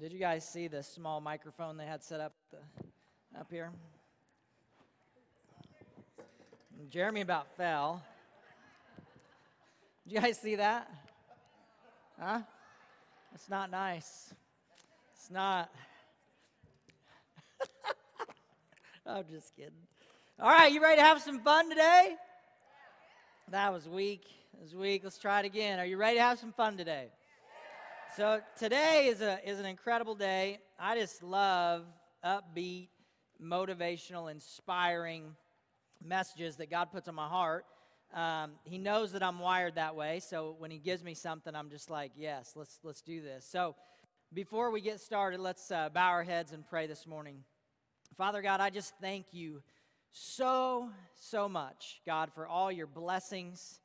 Did you guys see the small microphone they had set up the, up here? Jeremy about fell. Did you guys see that? Huh? It's not nice. It's not. I'm just kidding. All right, you ready to have some fun today? That was weak. It was weak. Let's try it again. Are you ready to have some fun today? So today is a is an incredible day. I just love upbeat, motivational, inspiring messages that God puts on my heart. Um, he knows that I'm wired that way, so when He gives me something, I'm just like, yes, let's let's do this. So before we get started, let's uh, bow our heads and pray this morning. Father God, I just thank you so so much, God, for all your blessings.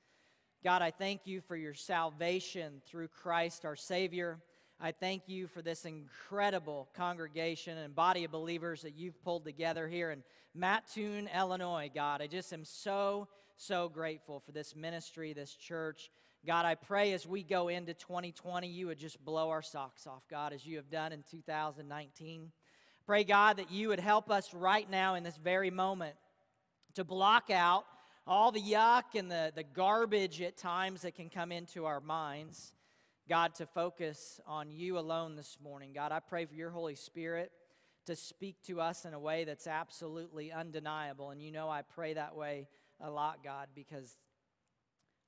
God, I thank you for your salvation through Christ our Savior. I thank you for this incredible congregation and body of believers that you've pulled together here in Mattoon, Illinois, God. I just am so, so grateful for this ministry, this church. God, I pray as we go into 2020, you would just blow our socks off, God, as you have done in 2019. Pray, God, that you would help us right now in this very moment to block out all the yuck and the, the garbage at times that can come into our minds. God, to focus on you alone this morning. God, I pray for your Holy Spirit to speak to us in a way that's absolutely undeniable. And you know, I pray that way a lot, God, because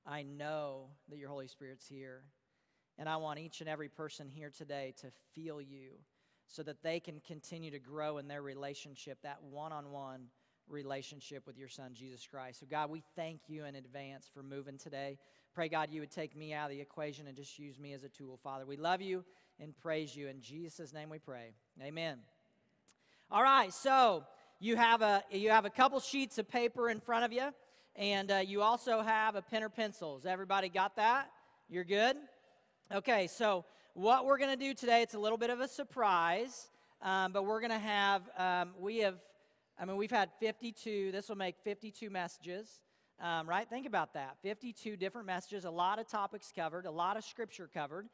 I know that your Holy Spirit's here. And I want each and every person here today to feel you so that they can continue to grow in their relationship, that one on one relationship with your son, Jesus Christ. So, God, we thank you in advance for moving today. Pray, God, you would take me out of the equation and just use me as a tool, Father. We love you and praise you. In Jesus' name we pray. Amen. All right, so you have a, you have a couple sheets of paper in front of you, and uh, you also have a pen or pencils. Everybody got that? You're good? Okay, so what we're going to do today, it's a little bit of a surprise, um, but we're going to have, um, we have I mean, we've had 52, this will make 52 messages, um, right? Think about that 52 different messages, a lot of topics covered, a lot of scripture covered.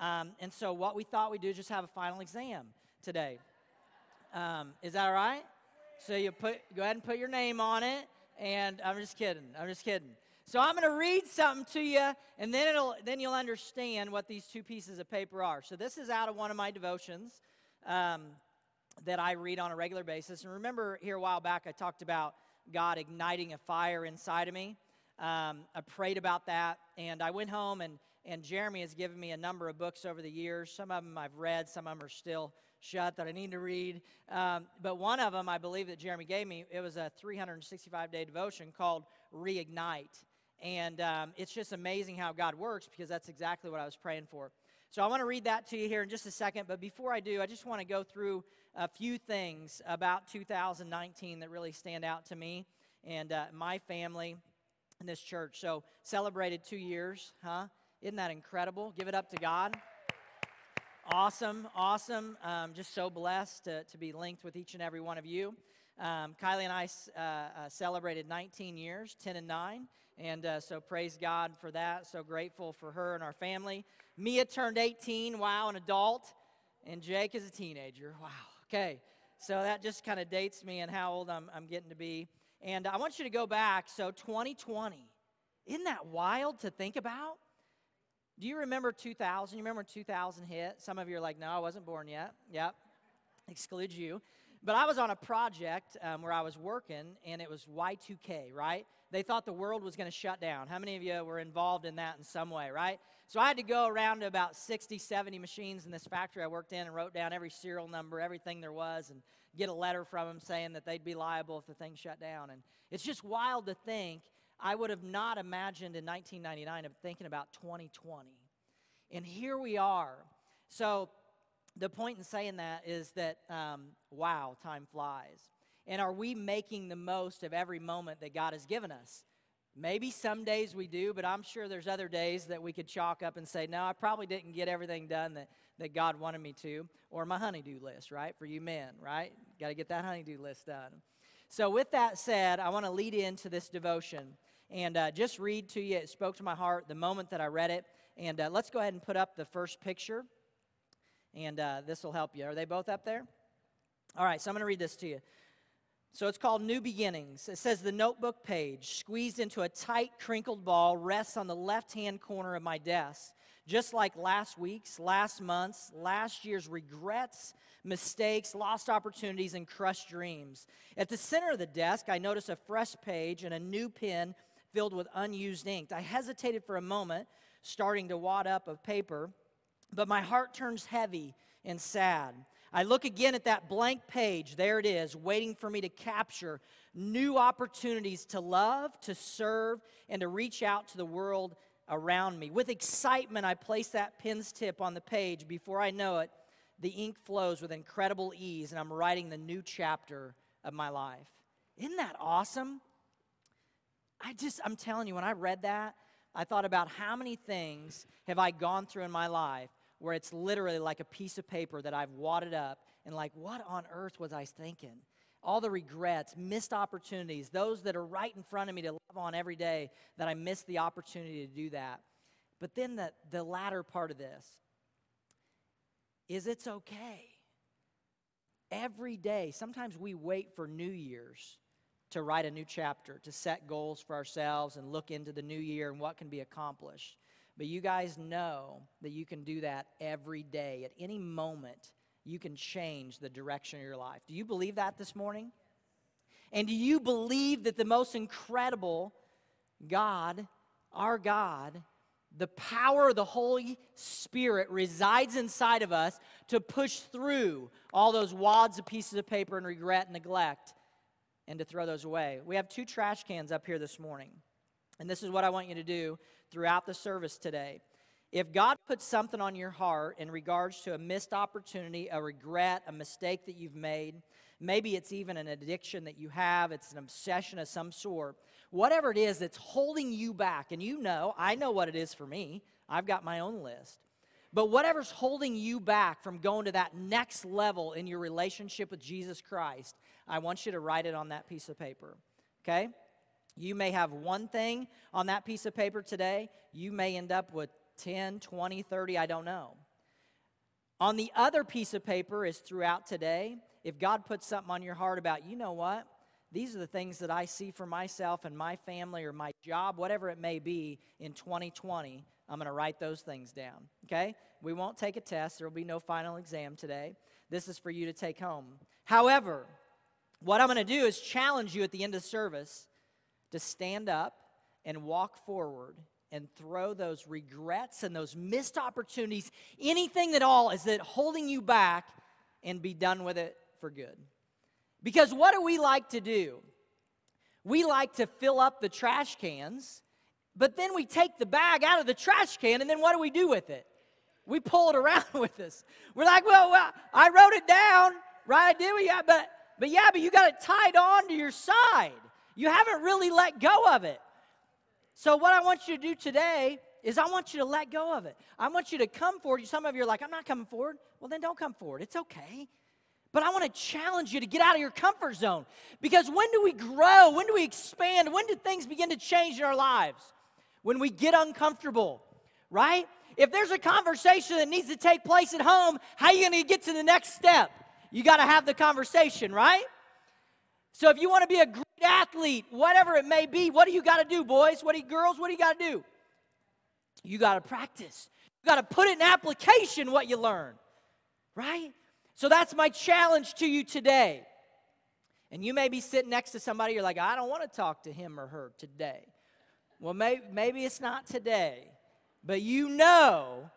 Um, and so, what we thought we'd do is just have a final exam today. Um, is that all right? So, you put, go ahead and put your name on it. And I'm just kidding. I'm just kidding. So I'm going to read something to you, and then it'll then you'll understand what these two pieces of paper are. So this is out of one of my devotions. Um, that I read on a regular basis. And remember, here a while back, I talked about God igniting a fire inside of me. Um, I prayed about that, and I went home, and, and Jeremy has given me a number of books over the years. Some of them I've read, some of them are still shut that I need to read. Um, but one of them, I believe that Jeremy gave me, it was a 365 day devotion called Reignite. And um, it's just amazing how God works because that's exactly what I was praying for. So I want to read that to you here in just a second. But before I do, I just want to go through a few things about 2019 that really stand out to me and uh, my family in this church. So celebrated two years, huh? Isn't that incredible? Give it up to God. Awesome, awesome. Um, just so blessed to, to be linked with each and every one of you. Um, Kylie and I uh, uh, celebrated 19 years, 10 and 9. And uh, so praise God for that. So grateful for her and our family. Mia turned 18, wow, an adult. And Jake is a teenager, wow. Okay, so that just kind of dates me and how old I'm, I'm getting to be. And I want you to go back. So 2020, isn't that wild to think about? Do you remember 2000? You remember 2000 hit? Some of you are like, no, I wasn't born yet. Yep, excludes you. But I was on a project um, where I was working, and it was Y2K, right? They thought the world was going to shut down. How many of you were involved in that in some way, right? So I had to go around to about 60, 70 machines in this factory I worked in and wrote down every serial number, everything there was, and get a letter from them saying that they'd be liable if the thing shut down. And it's just wild to think. I would have not imagined in 1999 of thinking about 2020. And here we are. So the point in saying that is that, um, wow, time flies. And are we making the most of every moment that God has given us? Maybe some days we do, but I'm sure there's other days that we could chalk up and say, no, I probably didn't get everything done that, that God wanted me to. Or my honeydew list, right? For you men, right? Got to get that honeydew list done. So, with that said, I want to lead into this devotion and uh, just read to you. It spoke to my heart the moment that I read it. And uh, let's go ahead and put up the first picture. and uh, this will help you. Are they both up there? All right, so I'm going to read this to you. So it's called New Beginnings. It says the notebook page, squeezed into a tight, crinkled ball, rests on the left hand corner of my desk. Just like last week's, last month's, last year's regrets, mistakes, lost opportunities, and crushed dreams. At the center of the desk, I notice a fresh page and a new pen filled with unused ink. I hesitated for a moment, starting to wad up of paper, but my heart turns heavy and sad. I look again at that blank page. There it is, waiting for me to capture new opportunities to love, to serve, and to reach out to the world around me. With excitement, I place that pen's tip on the page. Before I know it, the ink flows with incredible ease, and I'm writing the new chapter of my life. Isn't that awesome? I just, I'm telling you, when I read that, I thought about how many things have I gone through in my life where it's literally like a piece of paper that I've wadded up and like, what on earth was I thinking? All the regrets, missed opportunities, those that are right in front of me to love on every day that I missed the opportunity to do that. But then the, the latter part of this is it's okay. Every day, sometimes we wait for New Year's to write a new chapter, to set goals for ourselves and look into the new year and what can be accomplished. But you guys know that you can do that every day. At any moment, you can change the direction of your life. Do you believe that this morning? And do you believe that the most incredible God, our God, the power of the Holy Spirit resides inside of us to push through all those wads of pieces of paper and regret and neglect and to throw those away? We have two trash cans up here this morning. And this is what I want you to do throughout the service today. If God puts something on your heart in regards to a missed opportunity, a regret, a mistake that you've made, maybe it's even an addiction that you have, it's an obsession of some sort, whatever it is that's holding you back, and you know, I know what it is for me, I've got my own list. But whatever's holding you back from going to that next level in your relationship with Jesus Christ, I want you to write it on that piece of paper. Okay? You may have one thing on that piece of paper today. You may end up with 10, 20, 30, I don't know. On the other piece of paper is throughout today. If God puts something on your heart about, you know what? These are the things that I see for myself and my family or my job, whatever it may be in 2020. I'm going to write those things down. Okay? We won't take a test. There will be no final exam today. This is for you to take home. However, what I'm going to do is challenge you at the end of service to stand up and walk forward and throw those regrets and those missed opportunities, anything at all, is that holding you back and be done with it for good. Because what do we like to do? We like to fill up the trash cans, but then we take the bag out of the trash can, and then what do we do with it? We pull it around with us. We're like, well, well I wrote it down, right? I did, yeah, but but yeah, but you got it tied on to your side. You haven't really let go of it. So, what I want you to do today is I want you to let go of it. I want you to come forward. Some of you are like, I'm not coming forward. Well, then don't come forward. It's okay. But I want to challenge you to get out of your comfort zone. Because when do we grow? When do we expand? When do things begin to change in our lives? When we get uncomfortable, right? If there's a conversation that needs to take place at home, how are you going to get to the next step? You got to have the conversation, right? So if you want to be a athlete, whatever it may be, what do you got to do, boys? What do you, girls? What do you got to do? You got to practice. You got to put in application what you learn, right? So that's my challenge to you today. And you may be sitting next to somebody, you're like, I don't want to talk to him or her today. Well, maybe, maybe it's not today, but you know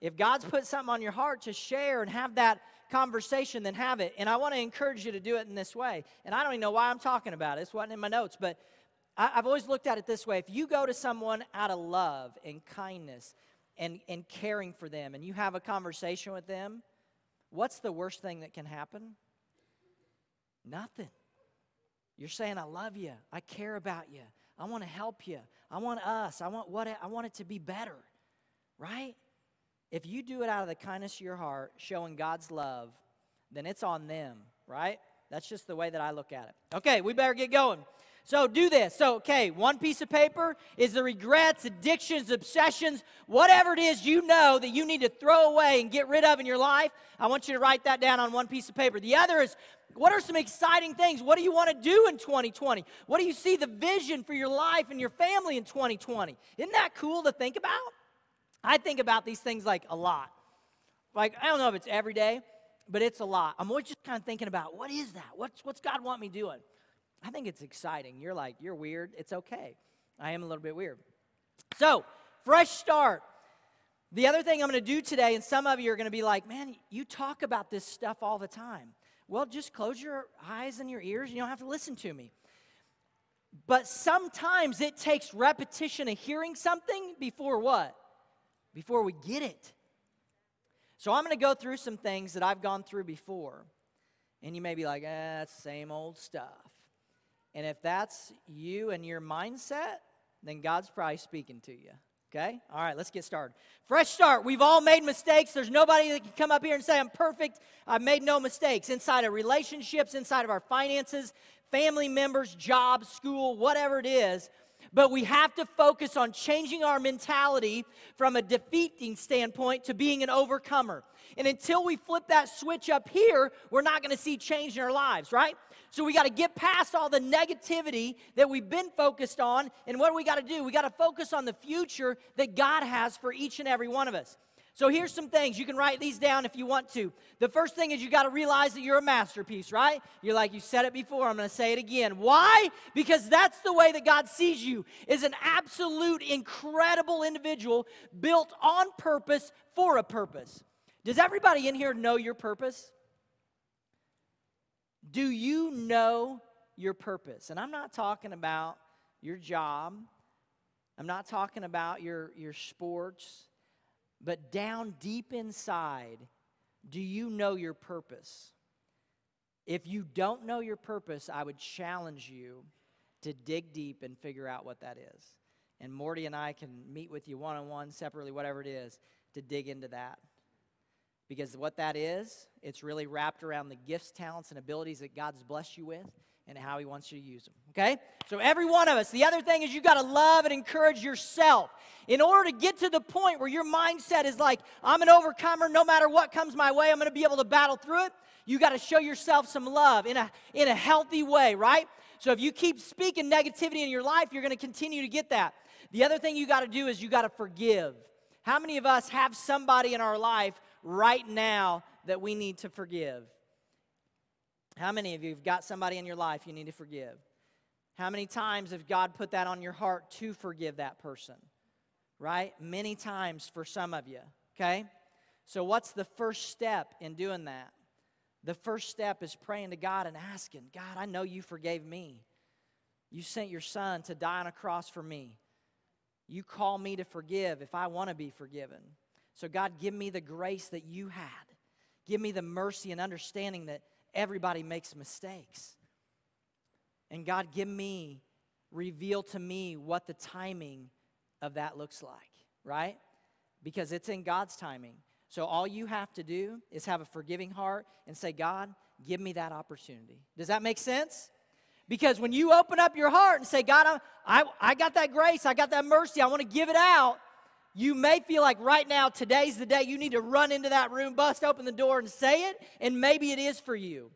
if God's put something on your heart to share and have that conversation, than have it. And I want to encourage you to do it in this way. And I don't even know why I'm talking about it. This wasn't in my notes, but I, have always looked at it this way. If you go to someone out of love and kindness and, and caring for them, and you have a conversation with them, what's the worst thing that can happen? Nothing. You're saying, I love you. I care about you. I want to help you. I want us. I want what I want it to be better. Right? If you do it out of the kindness of your heart, showing God's love, then it's on them, right? That's just the way that I look at it. Okay, we better get going. So do this. So, okay, one piece of paper is the regrets, addictions, obsessions, whatever it is you know that you need to throw away and get rid of in your life. I want you to write that down on one piece of paper. The other is what are some exciting things? What do you want to do in 2020? What do you see the vision for your life and your family in 2020? Isn't that cool to think about? I think about these things like a lot. Like, I don't know if it's every day, but it's a lot. I'm always just kind of thinking about what is that? What's, what's God want me doing? I think it's exciting. You're like, you're weird. It's okay. I am a little bit weird. So, fresh start. The other thing I'm going to do today, and some of you are going to be like, man, you talk about this stuff all the time. Well, just close your eyes and your ears. You don't have to listen to me. But sometimes it takes repetition of hearing something before what? Before we get it. So I'm going to go through some things that I've gone through before. And you may be like, eh, that's same old stuff. And if that's you and your mindset, then God's probably speaking to you. Okay? All right, let's get started. Fresh start. We've all made mistakes. There's nobody that can come up here and say, I'm perfect. I've made no mistakes. Inside of relationships, inside of our finances, family members, jobs, school, whatever it is. But we have to focus on changing our mentality from a defeating standpoint to being an overcomer. And until we flip that switch up here, we're not going to see change in our lives, right? So we got to get past all the negativity that we've been focused on. And what do we got to do? We got to focus on the future that God has for each and every one of us. So here's some things. You can write these down if you want to. The first thing is you got to realize that you're a masterpiece, right? You're like, you said it before, I'm going to say it again. Why? Because that's the way that God sees you, is an absolute incredible individual built on purpose for a purpose. Does everybody in here know your purpose? Do you know your purpose? And I'm not talking about your job. I'm not talking about your, your sports. But down deep inside, do you know your purpose? If you don't know your purpose, I would challenge you to dig deep and figure out what that is. And Morty and I can meet with you one on one, separately, whatever it is, to dig into that. Because what that is, it's really wrapped around the gifts, talents, and abilities that God's blessed you with and how He wants you to use them. Okay? So, every one of us, the other thing is you got to love and encourage yourself. In order to get to the point where your mindset is like, I'm an overcomer, no matter what comes my way, I'm going to be able to battle through it, you got to show yourself some love in a, in a healthy way, right? So, if you keep speaking negativity in your life, you're going to continue to get that. The other thing you got to do is you got to forgive. How many of us have somebody in our life right now that we need to forgive? How many of you have got somebody in your life you need to forgive? How many times have God put that on your heart to forgive that person? Right? Many times for some of you, okay? So, what's the first step in doing that? The first step is praying to God and asking, God, I know you forgave me. You sent your son to die on a cross for me. You call me to forgive if I want to be forgiven. So, God, give me the grace that you had. Give me the mercy and understanding that everybody makes mistakes. And God, give me, reveal to me what the timing of that looks like, right? Because it's in God's timing. So all you have to do is have a forgiving heart and say, God, give me that opportunity. Does that make sense? Because when you open up your heart and say, God, I, I, I got that grace, I got that mercy, I want to give it out, you may feel like right now, today's the day you need to run into that room, bust open the door, and say it, and maybe it is for you.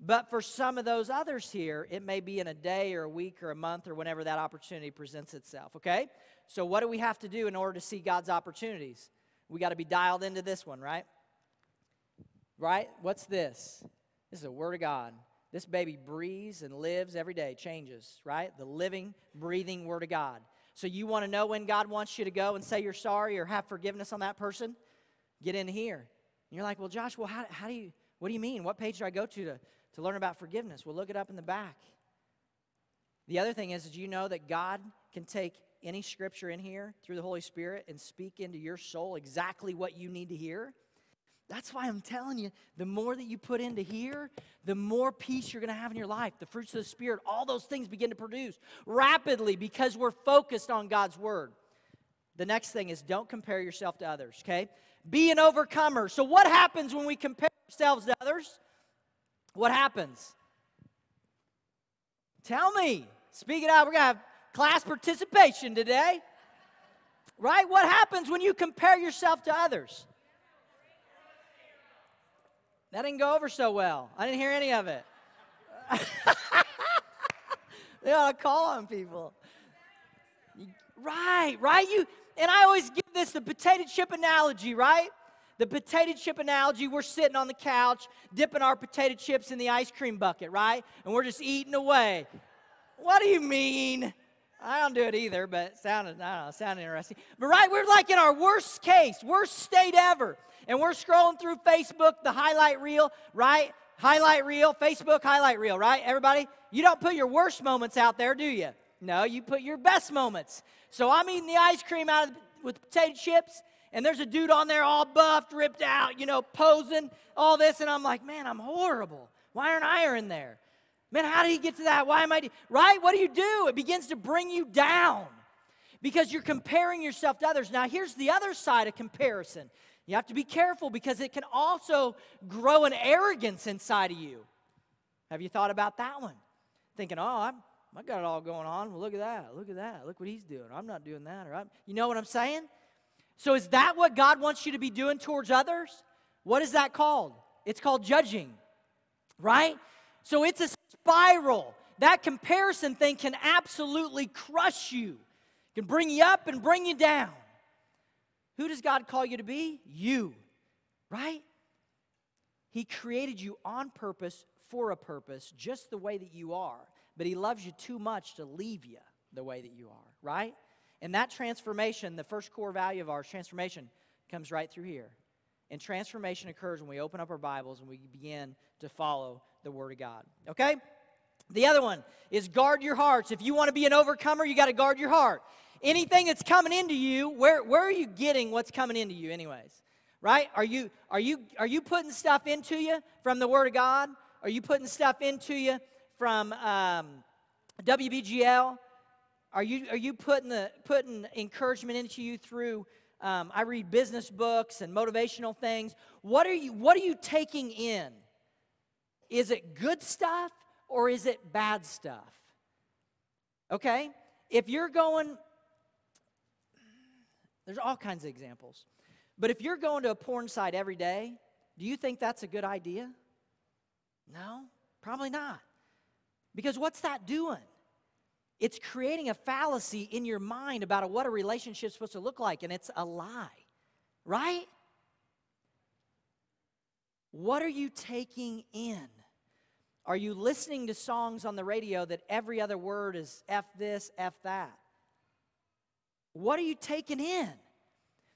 But for some of those others here, it may be in a day or a week or a month or whenever that opportunity presents itself, okay? So, what do we have to do in order to see God's opportunities? We got to be dialed into this one, right? Right? What's this? This is a Word of God. This baby breathes and lives every day, changes, right? The living, breathing Word of God. So you want to know when God wants you to go and say you're sorry or have forgiveness on that person? Get in here. And you're like, well, Josh, well, how, how do you, what do you mean? What page do I go to, to to learn about forgiveness? Well, look it up in the back. The other thing is, did you know that God can take any scripture in here through the Holy Spirit and speak into your soul exactly what you need to hear? That's why I'm telling you, the more that you put into here, the more peace you're going to have in your life. The fruits of the Spirit, all those things begin to produce rapidly because we're focused on God's Word. The next thing is don't compare yourself to others, okay? Be an overcomer. So, what happens when we compare ourselves to others? What happens? Tell me. Speak it out. We're going to have class participation today. Right? What happens when you compare yourself to others? That didn't go over so well. I didn't hear any of it. they ought to call on people. Right, right. You and I always give this the potato chip analogy, right? The potato chip analogy, we're sitting on the couch, dipping our potato chips in the ice cream bucket, right? And we're just eating away. What do you mean? I don't do it either, but it sounded, I don't know, sounded interesting. But right, we're like in our worst case, worst state ever. And we're scrolling through Facebook, the highlight reel, right? Highlight reel, Facebook highlight reel, right? Everybody, you don't put your worst moments out there, do you? No, you put your best moments. So I'm eating the ice cream out of, with potato chips, and there's a dude on there all buffed, ripped out, you know, posing, all this, and I'm like, man, I'm horrible. Why aren't I in there? Man, how did he get to that? Why am I, right? What do you do? It begins to bring you down because you're comparing yourself to others. Now, here's the other side of comparison. You have to be careful because it can also grow an arrogance inside of you. Have you thought about that one? Thinking, oh, I'm, I got it all going on. Well, look at that. Look at that. Look what he's doing. I'm not doing that. Or I'm, you know what I'm saying? So, is that what God wants you to be doing towards others? What is that called? It's called judging, right? So, it's a spiral. That comparison thing can absolutely crush you, it can bring you up and bring you down. Who does God call you to be? You, right? He created you on purpose for a purpose, just the way that you are. But He loves you too much to leave you the way that you are, right? And that transformation, the first core value of ours, transformation, comes right through here. And transformation occurs when we open up our Bibles and we begin to follow the Word of God. Okay? The other one is guard your hearts. If you want to be an overcomer, you got to guard your heart. Anything that's coming into you, where, where are you getting what's coming into you, anyways? Right? Are you are you are you putting stuff into you from the Word of God? Are you putting stuff into you from um, WBGL? Are you, are you putting, the, putting encouragement into you through, um, I read business books and motivational things. What are, you, what are you taking in? Is it good stuff or is it bad stuff? Okay? If you're going, there's all kinds of examples. But if you're going to a porn site every day, do you think that's a good idea? No, probably not. Because what's that doing? It's creating a fallacy in your mind about what a relationship is supposed to look like, and it's a lie, right? What are you taking in? Are you listening to songs on the radio that every other word is F this, F that? What are you taking in?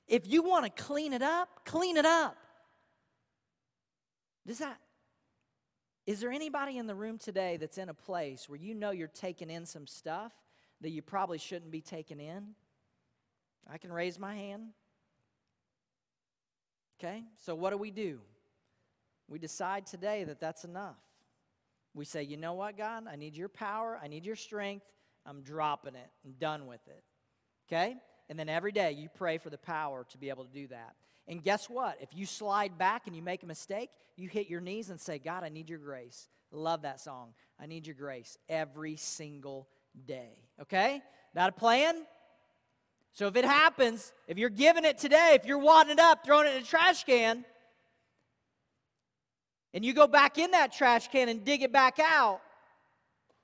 If you want to clean it up, clean it up. Does that is there anybody in the room today that's in a place where you know you're taking in some stuff that you probably shouldn't be taking in? I can raise my hand. Okay, so what do we do? We decide today that that's enough. We say, you know what, God? I need your power. I need your strength. I'm dropping it. I'm done with it. Okay? And then every day you pray for the power to be able to do that. And guess what? If you slide back and you make a mistake, you hit your knees and say, God, I need your grace. Love that song. I need your grace every single day. Okay? Not a plan? So if it happens, if you're giving it today, if you're wadding it up, throwing it in a trash can, and you go back in that trash can and dig it back out,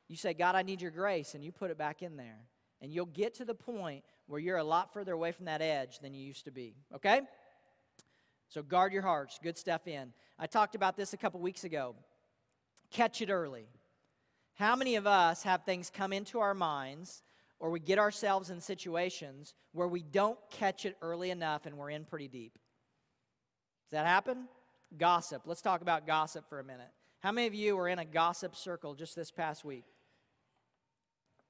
you say, God, I need your grace, and you put it back in there. And you'll get to the point where you're a lot further away from that edge than you used to be. Okay? So guard your hearts. Good stuff in. I talked about this a couple weeks ago. Catch it early. How many of us have things come into our minds or we get ourselves in situations where we don't catch it early enough and we're in pretty deep? Does that happen? Gossip. Let's talk about gossip for a minute. How many of you were in a gossip circle just this past week?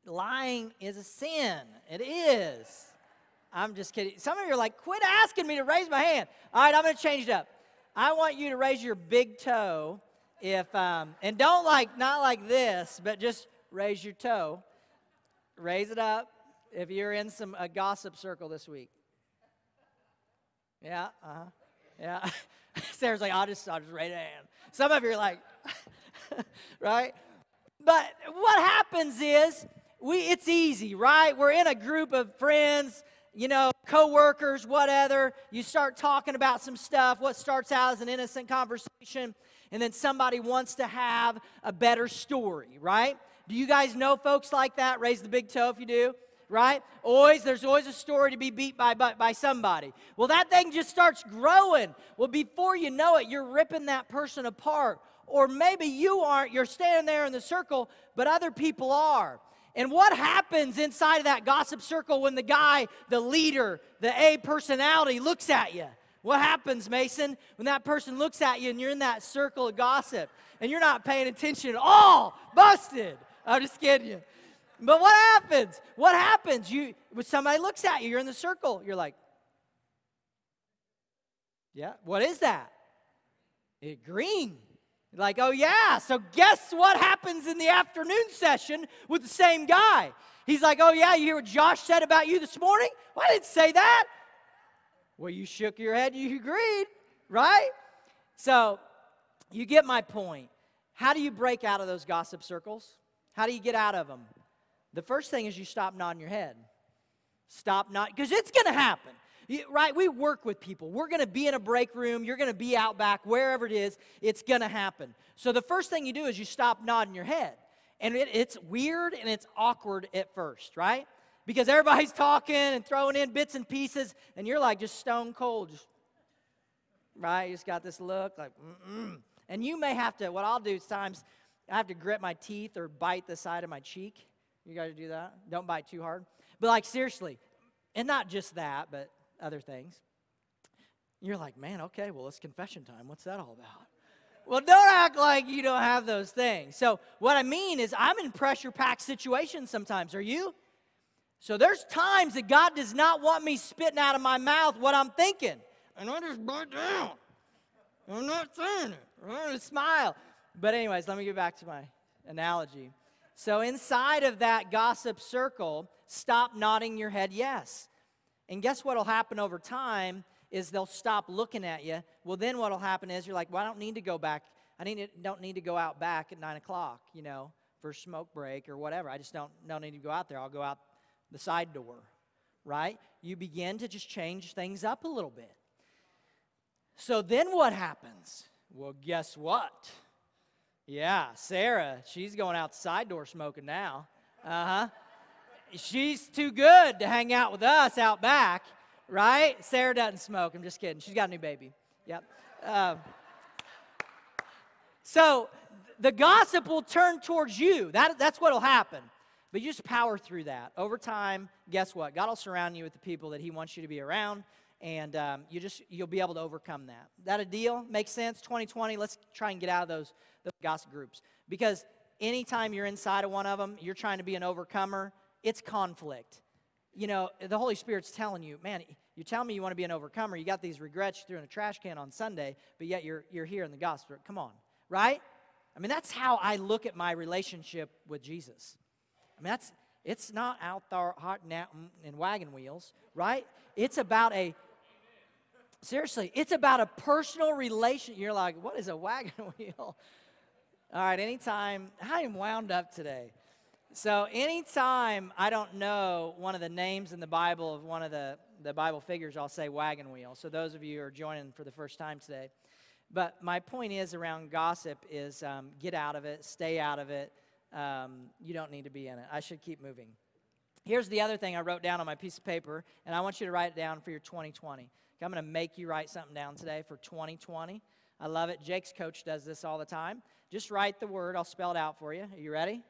Lying is a sin. It is. I'm just kidding. Some of you are like, quit asking me to raise my hand. All right, I'm going to change it up. I want you to raise your big toe if, um, and don't like, not like this, but just raise your toe. Raise it up if you're in some a gossip circle this week. Yeah, uh huh. Yeah. Sarah's like, I'll just, I'll just raise a hand. Some of you are like, right? But what happens is we it's easy, right? We're in a group of friends, you know, coworkers, whatever. You start talking about some stuff, what starts out as an innocent conversation, and then somebody wants to have a better story, right? Do you guys know folks like that? Raise the big toe if you do right? Always, there's always a story to be beat by, by, by, somebody. Well, that thing just starts growing. Well, before you know it, you're ripping that person apart. Or maybe you aren't, you're standing there in the circle, but other people are. And what happens inside of that gossip circle when the guy, the leader, the A personality looks at you? What happens, Mason, when that person looks at you and you're in that circle of gossip and you're not paying attention at all? Busted. I'm just kidding you. But what happens? What happens? You when somebody looks at you, you're in the circle, you're like, yeah, what is that? It green. Like, oh yeah. So guess what happens in the afternoon session with the same guy? He's like, oh yeah, you hear what Josh said about you this morning? Well, I didn't say that. Well, you shook your head, you agreed, right? So you get my point. How do you break out of those gossip circles? How do you get out of them? The first thing is you stop nodding your head. Stop not, because it's going to happen. right? We work with people. We're going to be in a break room. You're going to be out back, wherever it is, it's going to happen. So the first thing you do is you stop nodding your head. And it, it's weird and it's awkward at first, right? Because everybody's talking and throwing in bits and pieces, and you're like just stone cold, just, right? You just got this look like, mm-mm. And you may have to, what I'll do is times I have to grit my teeth or bite the side of my cheek you to do that. Don't bite too hard. But like seriously, and not just that, but other things. You're like, man, okay, well, it's confession time. What's that all about? Well, don't act like you don't have those things. So, what I mean is, I'm in pressure packed situations sometimes. Are you? So, there's times that God does not want me spitting out of my mouth what I'm thinking. And I just bite down. I'm not saying it. I'm going to smile. But, anyways, let me get back to my analogy. So, inside of that gossip circle, stop nodding your head yes. And guess what will happen over time is they'll stop looking at you. Well, then what will happen is you're like, well, I don't need to go back. I need to, don't need to go out back at 9 o'clock, you know, for smoke break or whatever. I just don't, don't need to go out there. I'll go out the side door, right? You begin to just change things up a little bit. So then what happens? Well, guess what? Yeah, Sarah, she's going out the side door smoking now. Uh huh. She's too good to hang out with us out back, right? Sarah doesn't smoke. I'm just kidding. She's got a new baby. Yep. Uh, so the gossip will turn towards you. That, that's what will happen. But you just power through that. Over time, guess what? God will surround you with the people that He wants you to be around, and um, you just you'll be able to overcome that. That a deal? Makes sense? 2020. Let's try and get out of those the gossip groups. Because anytime you're inside of one of them, you're trying to be an overcomer, it's conflict. You know, the Holy Spirit's telling you, man, you're telling me you want to be an overcomer. You got these regrets you threw in a trash can on Sunday, but yet you're, you're here in the gospel. Come on, right? I mean, that's how I look at my relationship with Jesus. I mean, that's it's not out there hot in wagon wheels, right? It's about a seriously, it's about a personal relation. You're like, what is a wagon wheel? All right, anytime, I am wound up today. So, anytime I don't know one of the names in the Bible of one of the, the Bible figures, I'll say wagon wheel. So, those of you who are joining for the first time today. But my point is around gossip is um, get out of it, stay out of it. Um, you don't need to be in it. I should keep moving. Here's the other thing I wrote down on my piece of paper, and I want you to write it down for your 2020. I'm going to make you write something down today for 2020. I love it. Jake's coach does this all the time. Just write the word. I'll spell it out for you. Are you ready?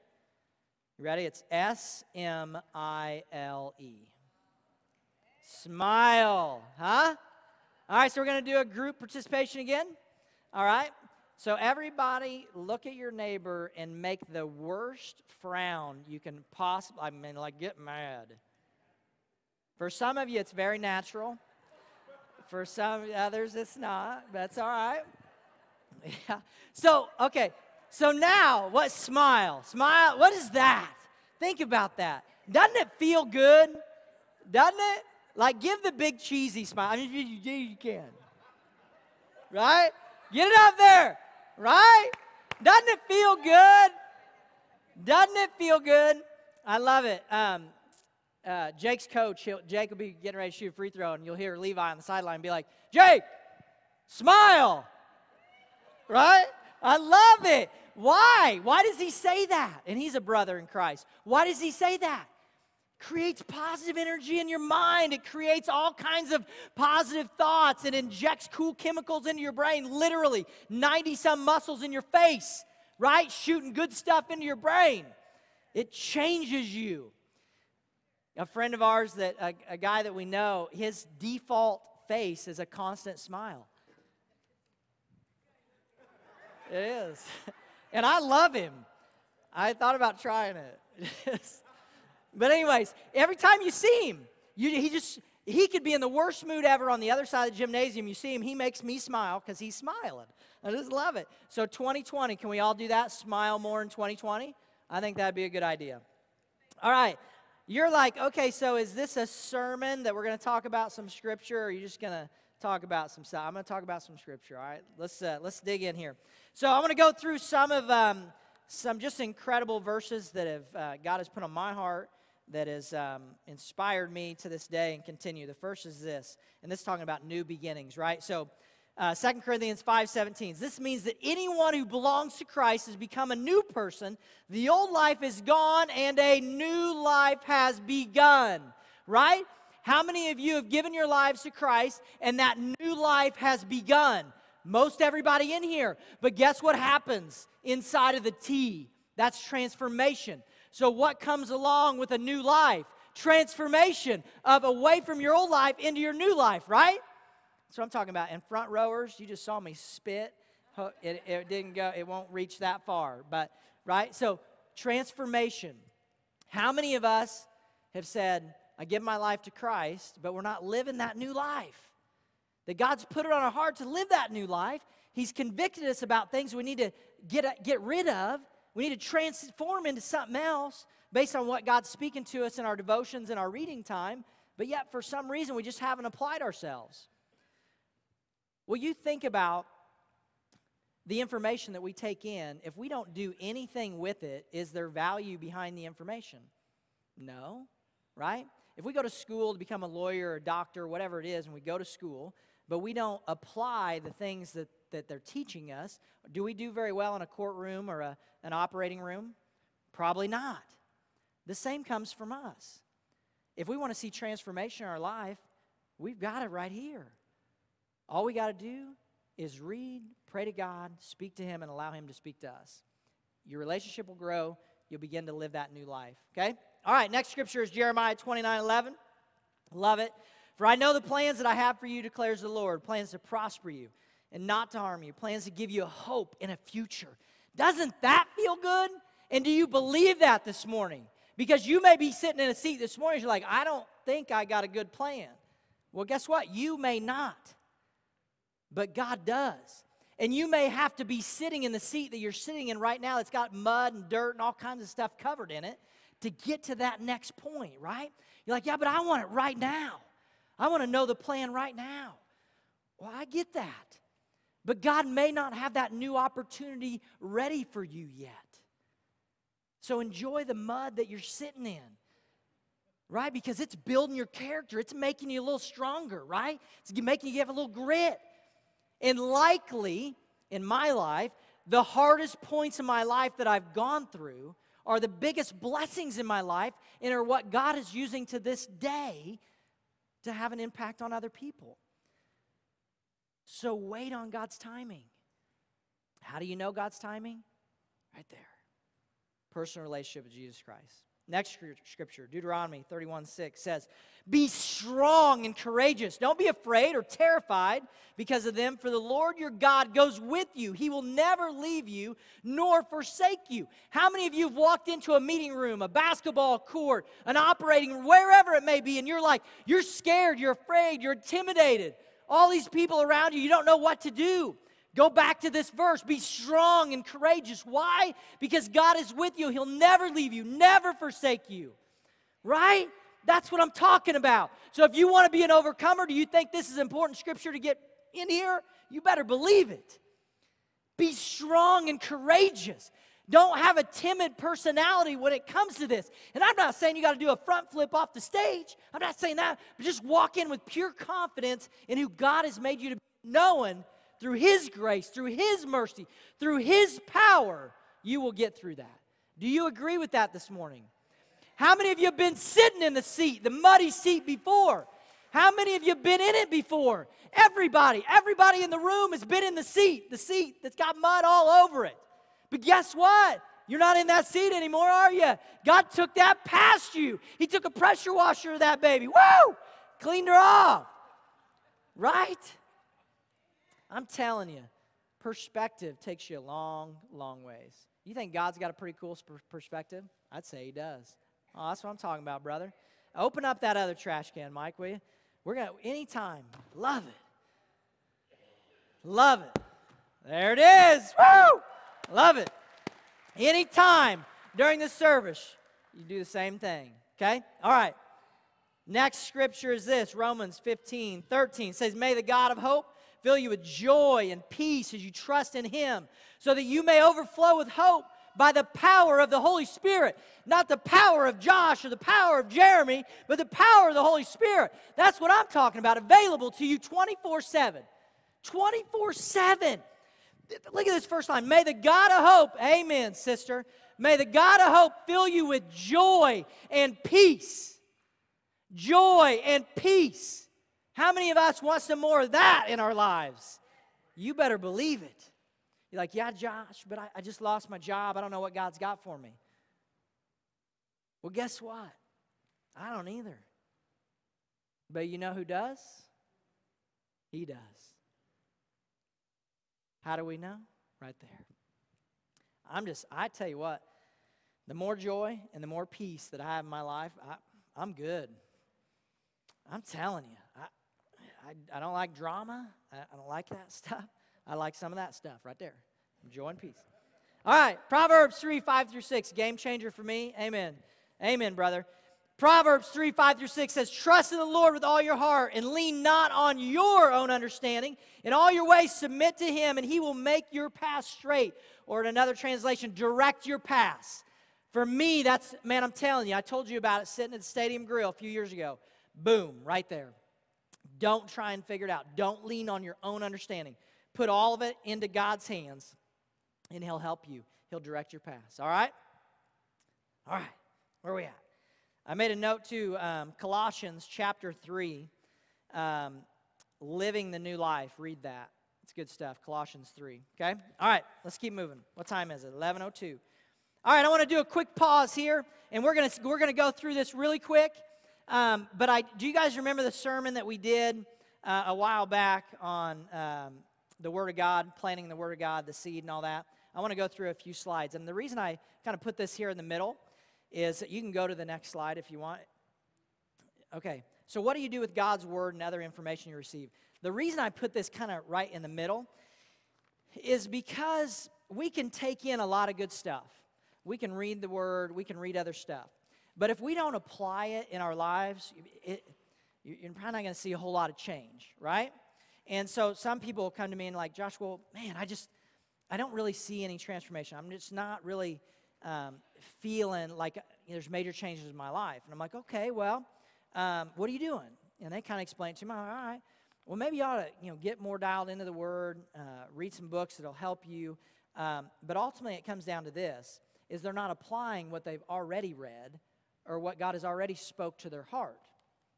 You ready? It's S M I L E. Smile. Huh? All right, so we're going to do a group participation again. All right? So, everybody, look at your neighbor and make the worst frown you can possibly, I mean, like get mad. For some of you, it's very natural. For some others, it's not. That's all right. Yeah. So, okay. So now, what smile? Smile. What is that? Think about that. Doesn't it feel good? Doesn't it? Like, give the big cheesy smile. I mean, you, you, can. Right? Get it up there. Right? Doesn't it feel good? Doesn't it feel good? I love it. Um, uh, Jake's coach, Jake will be getting ready to shoot a free throw, and you'll hear Levi on the sideline be like, Jake, smile. Right? I love it. Why? Why does he say that? And he's a brother in Christ. Why does he say that? Creates positive energy in your mind. It creates all kinds of positive thoughts. It injects cool chemicals into your brain, literally 90 some muscles in your face, right? Shooting good stuff into your brain. It changes you. A friend of ours, that a, a guy that we know, his default face is a constant smile. It is. And I love him. I thought about trying it. but, anyways, every time you see him, you, he just, he could be in the worst mood ever on the other side of the gymnasium. You see him, he makes me smile because he's smiling. I just love it. So, 2020, can we all do that? Smile more in 2020? I think that'd be a good idea. All right. You're like, okay, so is this a sermon that we're going to talk about some scripture, or are you just going to talk about some stuff? I'm going to talk about some scripture. All right, let's uh, let's dig in here. So I'm going to go through some of um, some just incredible verses that have uh, God has put on my heart that has um, inspired me to this day and continue. The first is this, and this is talking about new beginnings, right? So uh, 2 Corinthians 5:17. This means that anyone who belongs to Christ has become a new person. The old life is gone and a new life has begun. Right? How many of you have given your lives to Christ and that new life has begun? Most everybody in here. But guess what happens inside of the T? That's transformation. So, what comes along with a new life? Transformation of away from your old life into your new life, right? That's what I'm talking about. And front rowers, you just saw me spit. It, it didn't go, it won't reach that far. But, right? So, transformation. How many of us have said, I give my life to Christ, but we're not living that new life? That God's put it on our heart to live that new life. He's convicted us about things we need to get, get rid of. We need to transform into something else based on what God's speaking to us in our devotions and our reading time. But yet, for some reason, we just haven't applied ourselves. Well, you think about the information that we take in. If we don't do anything with it, is there value behind the information? No, right? If we go to school to become a lawyer or a doctor, whatever it is, and we go to school, but we don't apply the things that, that they're teaching us, do we do very well in a courtroom or a, an operating room? Probably not. The same comes from us. If we want to see transformation in our life, we've got it right here. All we got to do is read, pray to God, speak to Him, and allow Him to speak to us. Your relationship will grow. You'll begin to live that new life. Okay? All right, next scripture is Jeremiah 29 11. Love it. For I know the plans that I have for you, declares the Lord plans to prosper you and not to harm you, plans to give you a hope and a future. Doesn't that feel good? And do you believe that this morning? Because you may be sitting in a seat this morning, you're like, I don't think I got a good plan. Well, guess what? You may not but God does. And you may have to be sitting in the seat that you're sitting in right now that's got mud and dirt and all kinds of stuff covered in it to get to that next point, right? You're like, yeah, but I want it right now. I want to know the plan right now. Well, I get that. But God may not have that new opportunity ready for you yet. So enjoy the mud that you're sitting in, right? Because it's building your character, it's making you a little stronger, right? It's making you have a little grit. And likely in my life, the hardest points in my life that I've gone through are the biggest blessings in my life and are what God is using to this day to have an impact on other people. So wait on God's timing. How do you know God's timing? Right there. Personal relationship with Jesus Christ. Next scripture, Deuteronomy 31 6 says, Be strong and courageous. Don't be afraid or terrified because of them, for the Lord your God goes with you. He will never leave you nor forsake you. How many of you have walked into a meeting room, a basketball court, an operating room, wherever it may be, and you're like, you're scared, you're afraid, you're intimidated? All these people around you, you don't know what to do. Go back to this verse. Be strong and courageous. Why? Because God is with you. He'll never leave you, never forsake you. Right? That's what I'm talking about. So if you want to be an overcomer, do you think this is important scripture to get in here? You better believe it. Be strong and courageous. Don't have a timid personality when it comes to this. And I'm not saying you got to do a front flip off the stage. I'm not saying that. But just walk in with pure confidence in who God has made you to be, knowing through His grace, through His mercy, through His power, you will get through that. Do you agree with that this morning? How many of you have been sitting in the seat, the muddy seat before? How many of you have been in it before? Everybody, everybody in the room has been in the seat, the seat that's got mud all over it. But guess what? You're not in that seat anymore, are you? God took that past you. He took a pressure washer of that baby. Woo! Cleaned her off. Right? I'm telling you, perspective takes you a long, long ways. You think God's got a pretty cool perspective? I'd say He does. Oh, that's what I'm talking about, brother. Open up that other trash can, Mike, will you? We're going to, anytime, love it. Love it. There it is. Woo! Love it. Anytime during the service, you do the same thing. Okay? All right. Next scripture is this Romans 15, 13 says, May the God of hope fill you with joy and peace as you trust in him, so that you may overflow with hope by the power of the Holy Spirit. Not the power of Josh or the power of Jeremy, but the power of the Holy Spirit. That's what I'm talking about, available to you 24 7. 24 7. Look at this first line. May the God of hope, amen, sister. May the God of hope fill you with joy and peace. Joy and peace. How many of us want some more of that in our lives? You better believe it. You're like, yeah, Josh, but I, I just lost my job. I don't know what God's got for me. Well, guess what? I don't either. But you know who does? He does. How do we know? Right there. I'm just, I tell you what, the more joy and the more peace that I have in my life, I, I'm good. I'm telling you, I, I, I don't like drama. I, I don't like that stuff. I like some of that stuff right there. Joy and peace. All right, Proverbs 3, 5 through 6, game changer for me. Amen. Amen, brother. Proverbs 3, 5 through 6 says, Trust in the Lord with all your heart and lean not on your own understanding. In all your ways, submit to him, and he will make your path straight. Or in another translation, direct your path. For me, that's, man, I'm telling you, I told you about it sitting at the Stadium Grill a few years ago. Boom, right there. Don't try and figure it out. Don't lean on your own understanding. Put all of it into God's hands, and he'll help you. He'll direct your path. All right? All right. Where are we at? I made a note to um, Colossians chapter 3, um, living the new life. Read that. It's good stuff. Colossians 3. Okay? All right, let's keep moving. What time is it? 11.02. All right, I want to do a quick pause here, and we're going to we're gonna go through this really quick. Um, but I, do you guys remember the sermon that we did uh, a while back on um, the Word of God, planting the Word of God, the seed, and all that? I want to go through a few slides. And the reason I kind of put this here in the middle is that you can go to the next slide if you want. Okay, so what do you do with God's word and other information you receive? The reason I put this kind of right in the middle is because we can take in a lot of good stuff. We can read the word, we can read other stuff. But if we don't apply it in our lives, it, you're probably not going to see a whole lot of change, right? And so some people come to me and like, Josh, well, man, I just, I don't really see any transformation. I'm just not really um, feeling like there's major changes in my life. And I'm like, okay, well, um, what are you doing? And they kind of explain to me, all right, well, maybe you ought to you know, get more dialed into the Word, uh, read some books that'll help you. Um, but ultimately, it comes down to this, is they're not applying what they've already read or what God has already spoke to their heart.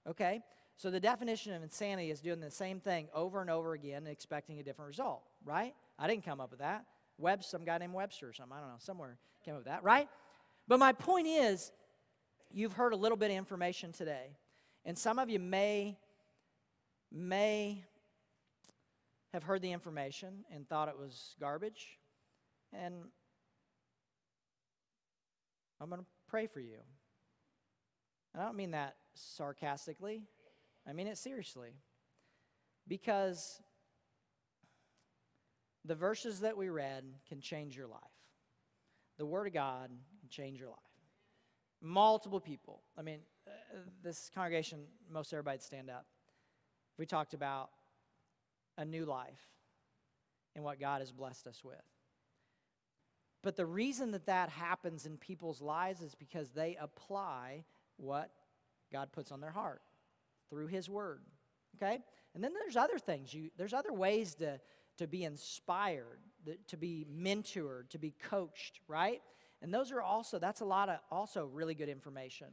Okay? So the definition of insanity is doing the same thing over and over again and expecting a different result, right? I didn't come up with that. Web, some guy named Webster or something, I don't know, somewhere came up with that, right? But my point is, you've heard a little bit of information today, and some of you may may have heard the information and thought it was garbage, and I'm going to pray for you. And I don't mean that sarcastically. I mean it seriously. Because the verses that we read can change your life. The Word of God can change your life. Multiple people. I mean, uh, this congregation, most everybody stand up. We talked about a new life and what God has blessed us with. But the reason that that happens in people's lives is because they apply what God puts on their heart through His Word. Okay? And then there's other things. You, there's other ways to, to be inspired, to be mentored, to be coached, right? And those are also, that's a lot of also really good information.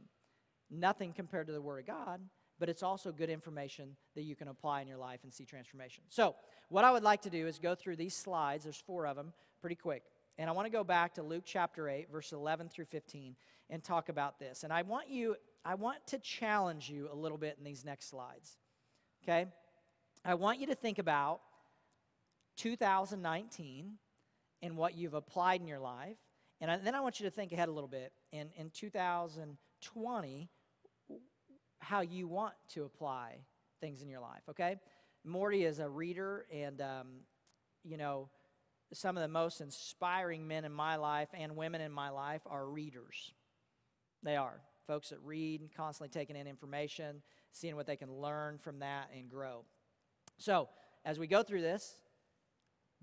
Nothing compared to the Word of God, but it's also good information that you can apply in your life and see transformation. So, what I would like to do is go through these slides, there's four of them, pretty quick. And I want to go back to Luke chapter 8, verse 11 through 15, and talk about this. And I want you, I want to challenge you a little bit in these next slides. Okay? I want you to think about 2019 and what you've applied in your life. And then I want you to think ahead a little bit. In, in 2020, how you want to apply things in your life, okay? Morty is a reader, and, um, you know, some of the most inspiring men in my life and women in my life are readers. They are folks that read constantly taking in information, seeing what they can learn from that and grow. So, as we go through this,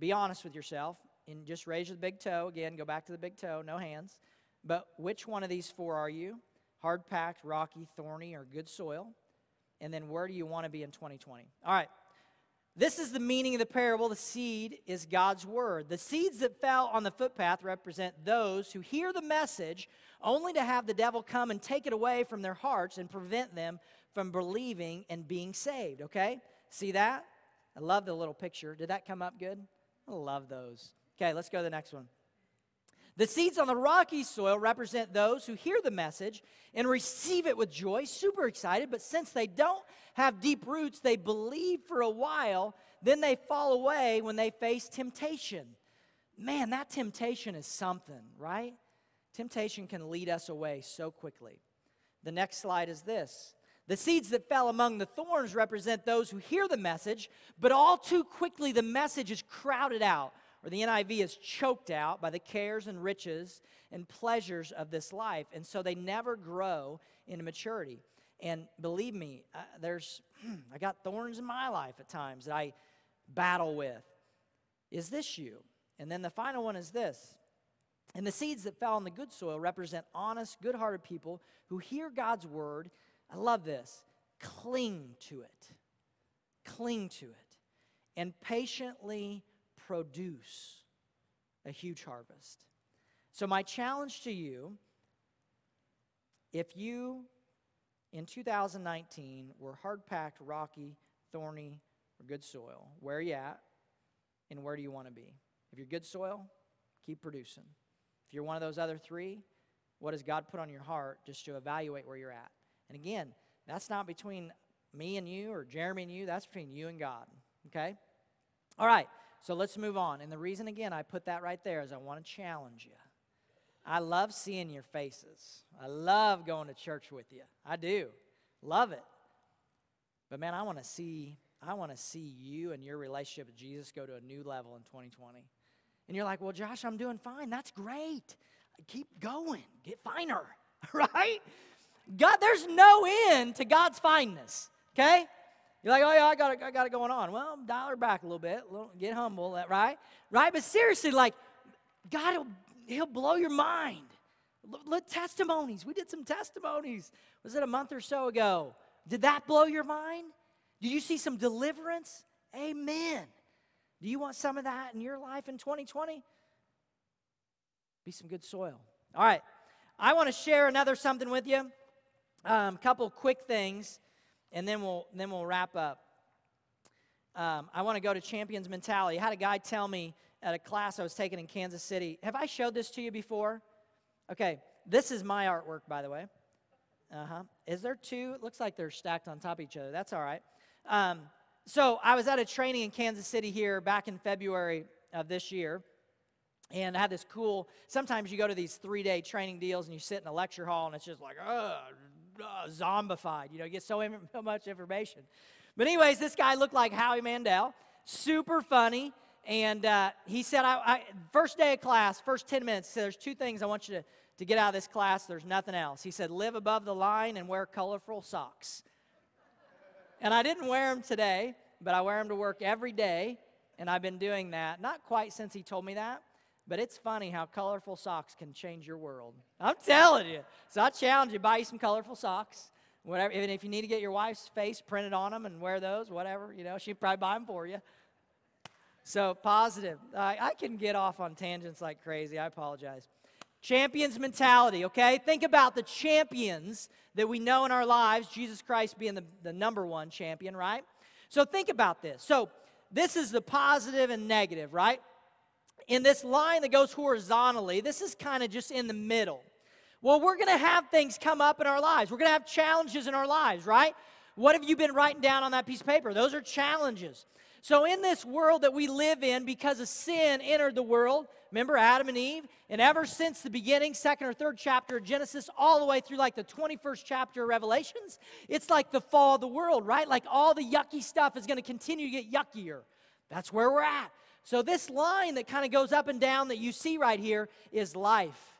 be honest with yourself and just raise your big toe. Again, go back to the big toe, no hands. But which one of these four are you? Hard packed, rocky, thorny, or good soil? And then where do you want to be in 2020? All right. This is the meaning of the parable. The seed is God's word. The seeds that fell on the footpath represent those who hear the message only to have the devil come and take it away from their hearts and prevent them from believing and being saved. Okay? See that? I love the little picture. Did that come up good? I love those. Okay, let's go to the next one. The seeds on the rocky soil represent those who hear the message and receive it with joy, super excited, but since they don't have deep roots, they believe for a while, then they fall away when they face temptation. Man, that temptation is something, right? Temptation can lead us away so quickly. The next slide is this. The seeds that fell among the thorns represent those who hear the message, but all too quickly the message is crowded out or the NIV is choked out by the cares and riches and pleasures of this life. And so they never grow into maturity. And believe me, uh, there's, I got thorns in my life at times that I battle with. Is this you? And then the final one is this. And the seeds that fell on the good soil represent honest, good hearted people who hear God's word. I love this. Cling to it. Cling to it. And patiently produce a huge harvest. So, my challenge to you if you in 2019 were hard packed, rocky, thorny, or good soil, where are you at? And where do you want to be? If you're good soil, keep producing. If you're one of those other three, what has God put on your heart just to evaluate where you're at? And again, that's not between me and you or Jeremy and you, that's between you and God. Okay? All right. So let's move on. And the reason, again, I put that right there is I want to challenge you. I love seeing your faces. I love going to church with you. I do. Love it. But man, I want to see I want to see you and your relationship with Jesus go to a new level in 2020. And you're like, "Well, Josh, I'm doing fine. That's great. Keep going. Get finer." right? God, there's no end to God's fineness. Okay? You're like, oh yeah, I got it, I got it going on. Well, dial her back a little bit, a little, get humble, right? Right? But seriously, like, God, will he'll blow your mind. Let testimonies. We did some testimonies. Was it a month or so ago? Did that blow your mind? Did you see some deliverance? Amen. Do you want some of that in your life in 2020? Be some good soil. All right. I want to share another something with you. A um, couple quick things and then we'll then we'll wrap up. Um, I want to go to champions mentality. I had a guy tell me at a class I was taking in Kansas City. Have I showed this to you before? Okay, this is my artwork, by the way. Uh huh. Is there two? It looks like they're stacked on top of each other. That's all right. Um, so I was at a training in Kansas City here back in February of this year. And I had this cool, sometimes you go to these three day training deals and you sit in a lecture hall and it's just like, oh, uh, zombified. You know, you get so, so much information. But, anyways, this guy looked like Howie Mandel, super funny. And uh, he said, I, I, first day of class, first 10 minutes, said, There's two things I want you to, to get out of this class. There's nothing else. He said, Live above the line and wear colorful socks. and I didn't wear them today, but I wear them to work every day. And I've been doing that, not quite since he told me that, But it's funny how colorful socks can change your world. I'm telling you. So I challenge you, buy you some colorful socks. Whatever, even if you need to get your wife's face printed on them and wear those, whatever, you know, she'd probably buy them for you. So positive. I, I can get off on tangents like crazy. I apologize. Champions mentality, okay? Think about the champions that we know in our lives, Jesus Christ being the, the number one champion, right? So think about this. So this is the positive and negative, right? In this line that goes horizontally, this is kind of just in the middle. Well, we're going to have things come up in our lives. We're going to have challenges in our lives, right? What have you been writing down on that piece of paper? Those are challenges. So, in this world that we live in, because of sin entered the world, remember Adam and Eve? And ever since the beginning, second or third chapter of Genesis, all the way through like the 21st chapter of Revelations, it's like the fall of the world, right? Like all the yucky stuff is going to continue to get yuckier. That's where we're at. So, this line that kind of goes up and down that you see right here is life.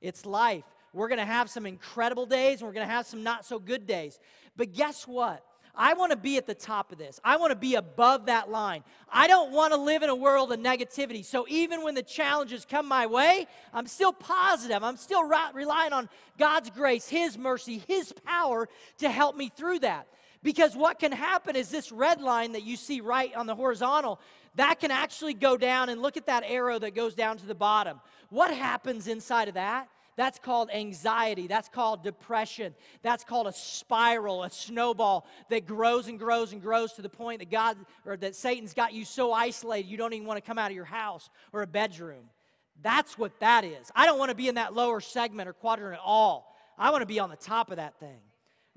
It's life. We're going to have some incredible days and we're going to have some not so good days. But guess what? I want to be at the top of this. I want to be above that line. I don't want to live in a world of negativity. So even when the challenges come my way, I'm still positive. I'm still relying on God's grace, His mercy, His power to help me through that. Because what can happen is this red line that you see right on the horizontal, that can actually go down and look at that arrow that goes down to the bottom. What happens inside of that? That's called anxiety. That's called depression. That's called a spiral, a snowball that grows and grows and grows to the point that God or that Satan's got you so isolated you don't even want to come out of your house or a bedroom. That's what that is. I don't want to be in that lower segment or quadrant at all. I want to be on the top of that thing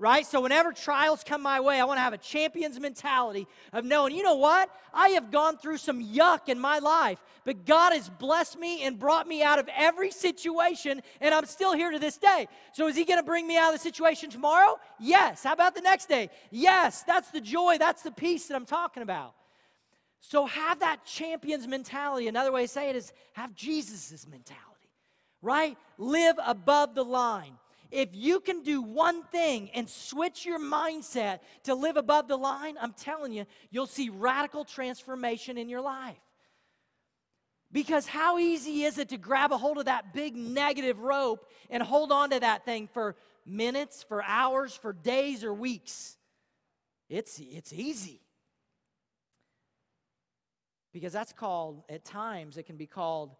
right? So whenever trials come my way, I want to have a champion's mentality of knowing, you know what? I have gone through some yuck in my life, but God has blessed me and brought me out of every situation, and I'm still here to this day. So is He going to bring me out of the situation tomorrow? Yes. How about the next day? Yes. That's the joy, that's the peace that I'm talking about. So have that champion's mentality. Another way to say it is have Jesus' mentality, right? Live above the line if you can do one thing and switch your mindset to live above the line, I'm telling you, you'll see radical transformation in your life. Because how easy is it to grab a hold of that big negative rope and hold on to that thing for minutes, for hours, for days, or weeks? It's, it's easy. Because that's called, at times, it can be called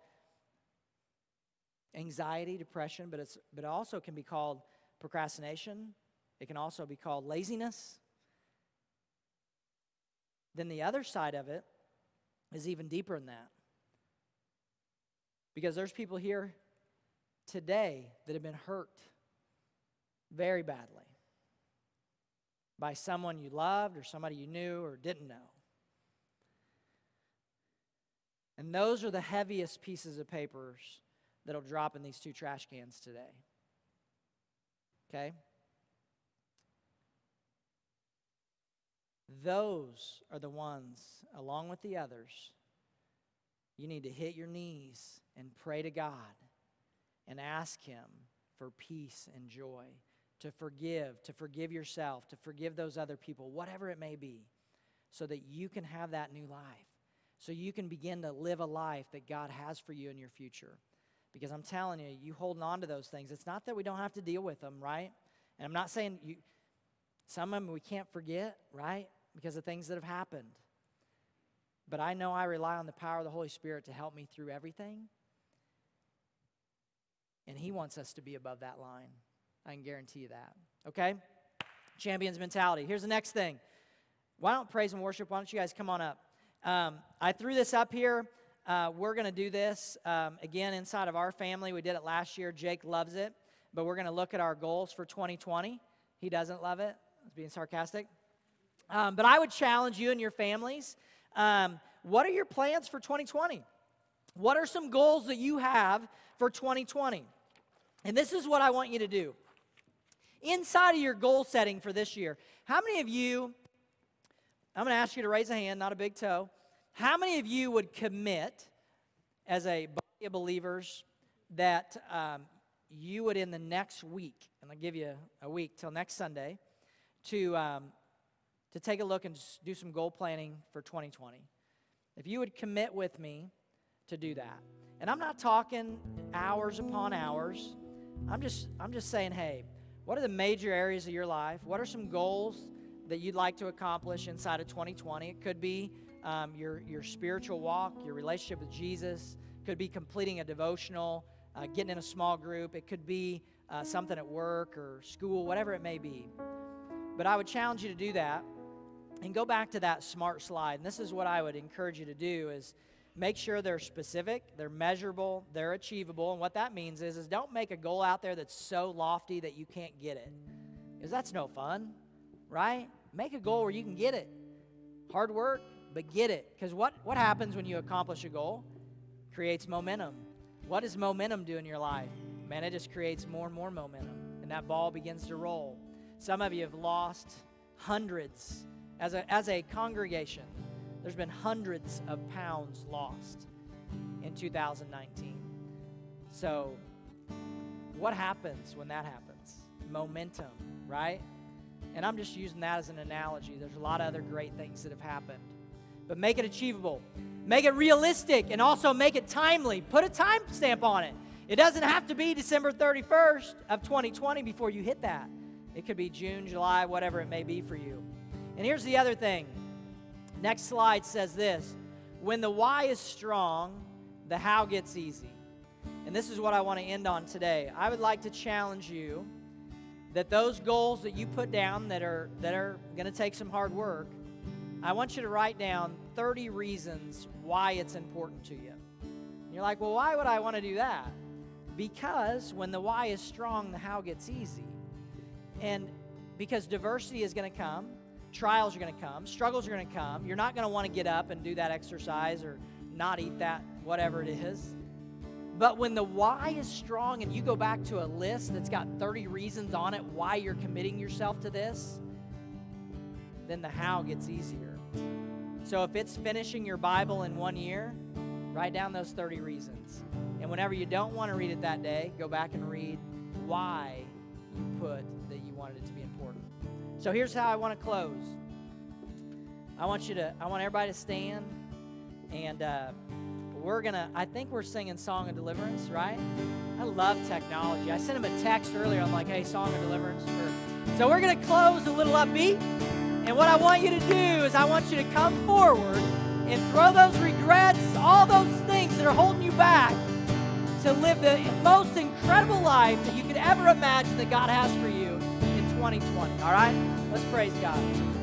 anxiety, depression, but, it's, but it also can be called procrastination. It can also be called laziness. Then the other side of it is even deeper than that. Because there's people here today that have been hurt very badly by someone you loved or somebody you knew or didn't know. And those are the heaviest pieces of papers that'll drop in these two trash cans today. Okay? Those are the ones, along with the others, you need to hit your knees and pray to God and ask Him for peace and joy, to forgive, to forgive yourself, to forgive those other people, whatever it may be, so that you can have that new life, so you can begin to live a life that God has for you in your future. Because I'm telling you, you holding on to those things, it's not that we don't have to deal with them, right? And I'm not saying you, some of them we can't forget, right? Because of things that have happened. But I know I rely on the power of the Holy Spirit to help me through everything. And He wants us to be above that line. I can guarantee you that. Okay? Champions mentality. Here's the next thing. Why don't praise and worship? Why don't you guys come on up? Um, I threw this up here. Uh, we're going to do this um, again inside of our family. We did it last year. Jake loves it, but we're going to look at our goals for 2020. He doesn't love it. I was being sarcastic. Um, but I would challenge you and your families. Um, what are your plans for 2020? What are some goals that you have for 2020? And this is what I want you to do. Inside of your goal setting for this year, how many of you, I'm going to ask you to raise a hand, not a big toe. How many of you would commit as a body of believers that um, you would in the next week, and I'll give you a week till next Sunday, to, um, to take a look and do some goal planning for 2020? If you would commit with me to do that. And I'm not talking hours upon hours. I'm just I'm just saying, hey, what are the major areas of your life? What are some goals that you'd like to accomplish inside of 2020? It could be um, your your spiritual walk, your relationship with Jesus. Could be completing a devotional, uh, getting in a small group. It could be uh, something at work or school, whatever it may be. But I would challenge you to do that and go back to that smart slide. And this is what I would encourage you to do is make sure they're specific, they're measurable, they're achievable. And what that means is, is don't make a goal out there that's so lofty that you can't get it. Because that's no fun, right? Make a goal where you can get it. Hard work, but get it. Because what, what happens when you accomplish a goal? Creates momentum. What does momentum do in your life? Man, it just creates more and more momentum. And that ball begins to roll. Some of you have lost hundreds as a, as a congregation there's been hundreds of pounds lost in 2019. So, what happens when that happens? Momentum, right? And I'm just using that as an analogy. There's a lot of other great things that have happened. But make it achievable, make it realistic, and also make it timely. Put a time stamp on it. It doesn't have to be December 31st of 2020 before you hit that. It could be June, July, whatever it may be for you. And here's the other thing Next slide says this When the why is strong, the how gets easy. And this is what I want to end on today. I would like to challenge you that those goals that you put down that are that are going to take some hard work, I want you to write down 30 reasons why it's important to you. And you're like, "Well, why would I want to do that?" Because when the why is strong, the how gets easy. And because diversity is going to come, trials are going to come, struggles are going to come. You're not going to want to get up and do that exercise or not eat that, whatever it is. But when the why is strong and you go back to a list that's got 30 reasons on it why you're committing yourself to this, then the how gets easier. So if it's finishing your Bible in one year, write down those 30 reasons. And whenever you don't want to read it that day, go back and read why you put that you wanted it to be important. So here's how I want to close. I want you to, I want everybody to stand, and uh, we're gonna. I think we're singing "Song of Deliverance," right? I love technology. I sent him a text earlier. I'm like, "Hey, Song of Deliverance." For... So we're gonna close a little upbeat, and what I want you to do is I want you to come forward and throw those regrets, all those things that are holding you back, to live the most incredible life that you could ever imagine that God has for you in 2020. All right? Let's praise God.